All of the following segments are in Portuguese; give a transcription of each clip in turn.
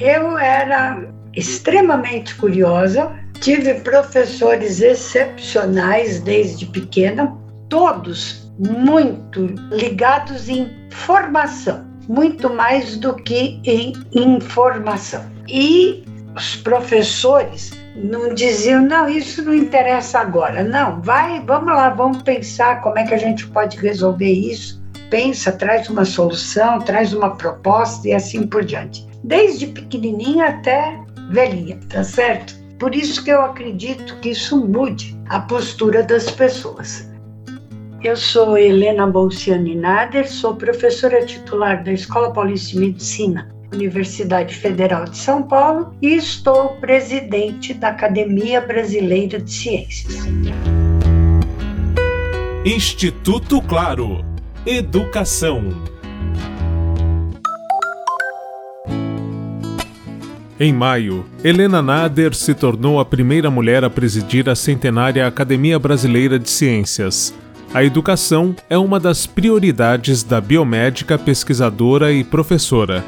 Eu era extremamente curiosa, tive professores excepcionais desde pequena, todos muito ligados em formação, muito mais do que em informação. E os professores não diziam, não, isso não interessa agora. Não, vai, vamos lá, vamos pensar como é que a gente pode resolver isso. Pensa, traz uma solução, traz uma proposta e assim por diante. Desde pequenininha até velhinha, tá certo? Por isso que eu acredito que isso mude a postura das pessoas. Eu sou Helena Bolciani Nader, sou professora titular da Escola Paulista de Medicina Universidade Federal de São Paulo e estou presidente da Academia Brasileira de Ciências. Instituto Claro. Educação. Em maio, Helena Nader se tornou a primeira mulher a presidir a centenária Academia Brasileira de Ciências. A educação é uma das prioridades da biomédica pesquisadora e professora.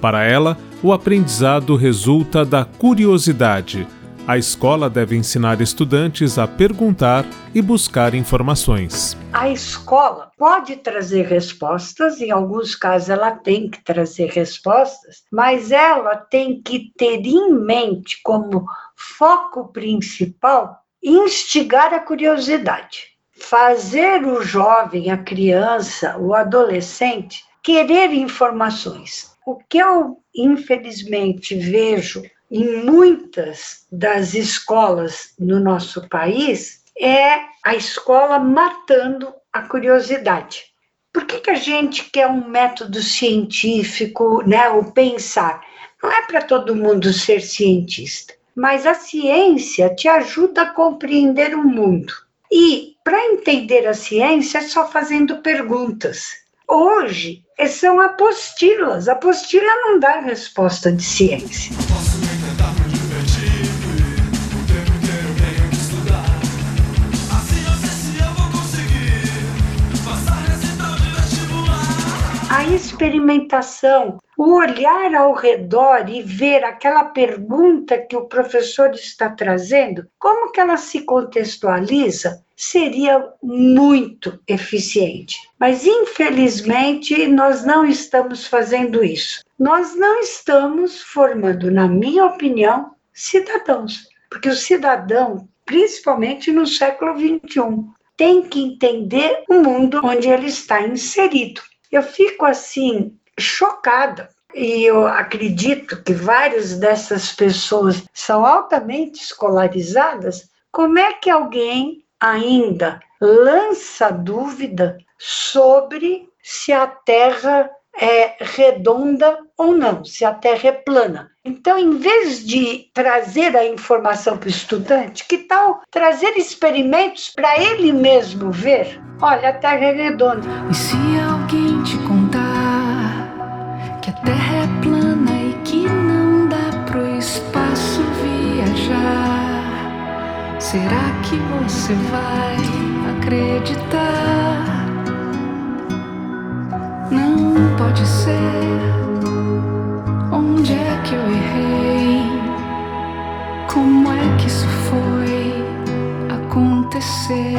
Para ela, o aprendizado resulta da curiosidade. A escola deve ensinar estudantes a perguntar e buscar informações. A escola pode trazer respostas, em alguns casos ela tem que trazer respostas, mas ela tem que ter em mente como foco principal instigar a curiosidade. Fazer o jovem, a criança, o adolescente querer informações, o que eu, infelizmente, vejo em muitas das escolas no nosso país é a escola matando a curiosidade. Por que, que a gente quer um método científico, né, o pensar? Não é para todo mundo ser cientista, mas a ciência te ajuda a compreender o mundo. E para entender a ciência é só fazendo perguntas. Hoje são apostilas. Apostila não dá resposta de ciência. Experimentação, o olhar ao redor e ver aquela pergunta que o professor está trazendo, como que ela se contextualiza, seria muito eficiente. Mas infelizmente nós não estamos fazendo isso. Nós não estamos formando, na minha opinião, cidadãos, porque o cidadão, principalmente no século XXI, tem que entender o mundo onde ele está inserido. Eu fico assim chocada e eu acredito que várias dessas pessoas são altamente escolarizadas. Como é que alguém ainda lança dúvida sobre se a Terra é redonda ou não, se a Terra é plana. Então, em vez de trazer a informação para o estudante, que tal trazer experimentos para ele mesmo ver? Olha, a Terra é redonda. E se alguém Terra é plana e que não dá pro espaço viajar, será que você vai acreditar? Não pode ser. Onde é que eu errei? Como é que isso foi acontecer?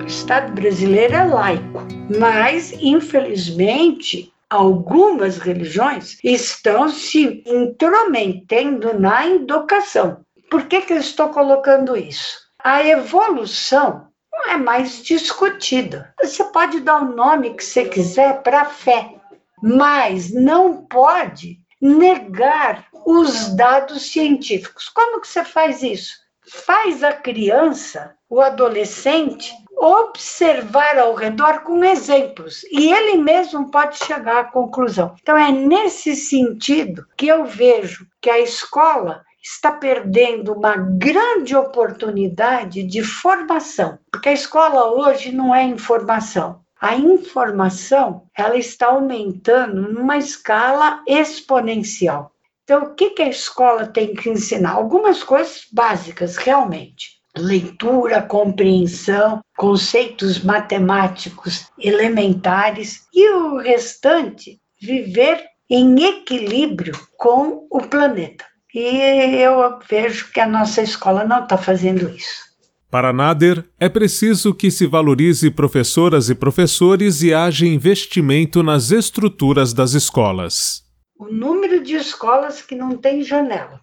O Estado brasileiro é laico, mas infelizmente algumas religiões estão se intrometendo na educação. Por que, que eu estou colocando isso? A evolução não é mais discutida. Você pode dar o nome que você quiser para a fé, mas não pode negar os dados científicos. Como que você faz isso? Faz a criança, o adolescente, observar ao redor com exemplos e ele mesmo pode chegar à conclusão. Então é nesse sentido que eu vejo que a escola está perdendo uma grande oportunidade de formação, porque a escola hoje não é informação. A informação ela está aumentando numa escala exponencial. Então, o que, que a escola tem que ensinar? Algumas coisas básicas, realmente. Leitura, compreensão, conceitos matemáticos elementares e o restante, viver em equilíbrio com o planeta. E eu vejo que a nossa escola não está fazendo isso. Para Nader, é preciso que se valorize professoras e professores e haja investimento nas estruturas das escolas. O número de escolas que não tem janela,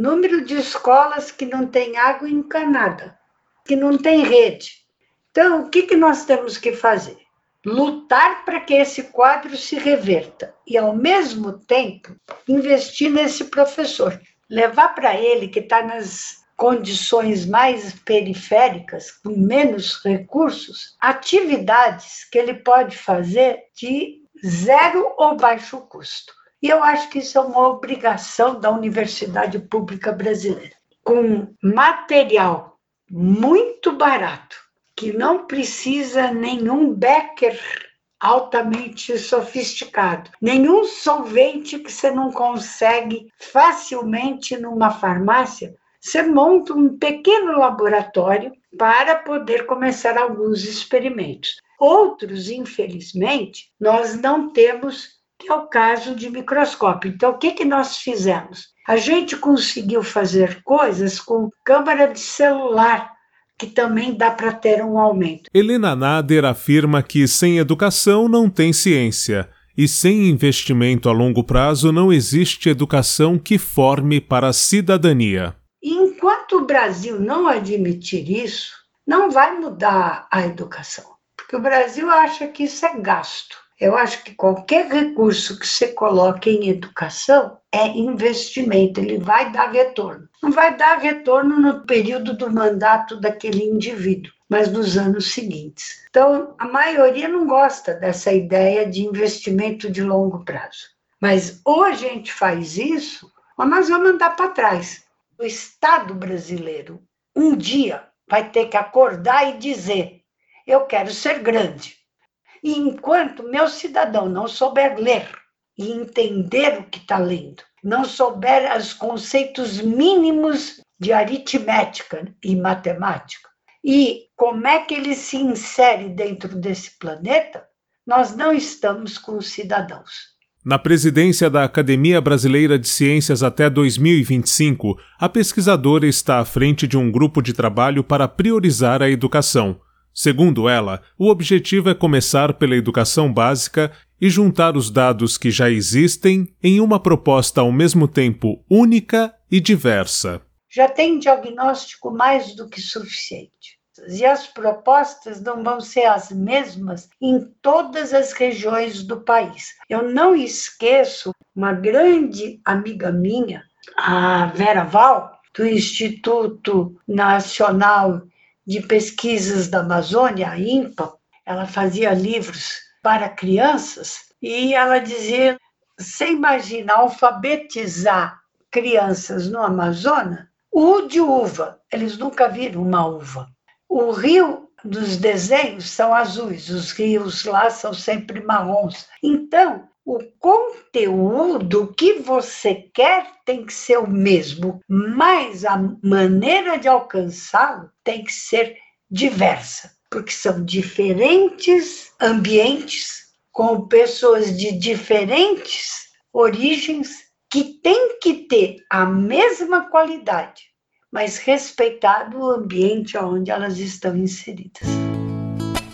número de escolas que não tem água encanada, que não tem rede. Então, o que, que nós temos que fazer? Lutar para que esse quadro se reverta e, ao mesmo tempo, investir nesse professor. Levar para ele, que está nas condições mais periféricas, com menos recursos, atividades que ele pode fazer de zero ou baixo custo. E eu acho que isso é uma obrigação da universidade pública brasileira. Com material muito barato, que não precisa nenhum Becker altamente sofisticado, nenhum solvente que você não consegue facilmente numa farmácia. Você monta um pequeno laboratório para poder começar alguns experimentos. Outros, infelizmente, nós não temos que é o caso de microscópio. Então, o que, que nós fizemos? A gente conseguiu fazer coisas com câmara de celular, que também dá para ter um aumento. Helena Nader afirma que sem educação não tem ciência. E sem investimento a longo prazo não existe educação que forme para a cidadania. Enquanto o Brasil não admitir isso, não vai mudar a educação. Porque o Brasil acha que isso é gasto. Eu acho que qualquer recurso que você coloque em educação é investimento, ele vai dar retorno. Não vai dar retorno no período do mandato daquele indivíduo, mas nos anos seguintes. Então, a maioria não gosta dessa ideia de investimento de longo prazo. Mas ou a gente faz isso, ou nós vamos andar para trás. O Estado brasileiro, um dia, vai ter que acordar e dizer: eu quero ser grande e enquanto meu cidadão não souber ler e entender o que está lendo, não souber os conceitos mínimos de aritmética e matemática, e como é que ele se insere dentro desse planeta, nós não estamos com cidadãos. Na presidência da Academia Brasileira de Ciências até 2025, a pesquisadora está à frente de um grupo de trabalho para priorizar a educação. Segundo ela, o objetivo é começar pela educação básica e juntar os dados que já existem em uma proposta ao mesmo tempo única e diversa. Já tem diagnóstico mais do que suficiente. E as propostas não vão ser as mesmas em todas as regiões do país. Eu não esqueço uma grande amiga minha, a Vera Val, do Instituto Nacional de Pesquisas da Amazônia, a INPA, ela fazia livros para crianças e ela dizia: você imagina alfabetizar crianças no Amazonas, o de uva, eles nunca viram uma uva. O rio dos desenhos são azuis, os rios lá são sempre marrons. Então, o conteúdo que você quer tem que ser o mesmo, mas a maneira de alcançá-lo tem que ser diversa, porque são diferentes ambientes com pessoas de diferentes origens que têm que ter a mesma qualidade, mas respeitado o ambiente onde elas estão inseridas.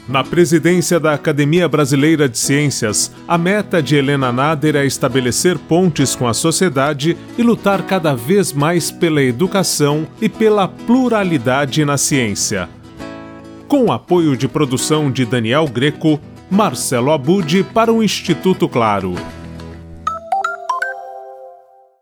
Na presidência da Academia Brasileira de Ciências, a meta de Helena Nader é estabelecer pontes com a sociedade e lutar cada vez mais pela educação e pela pluralidade na ciência. Com apoio de produção de Daniel Greco, Marcelo Abude para o Instituto Claro.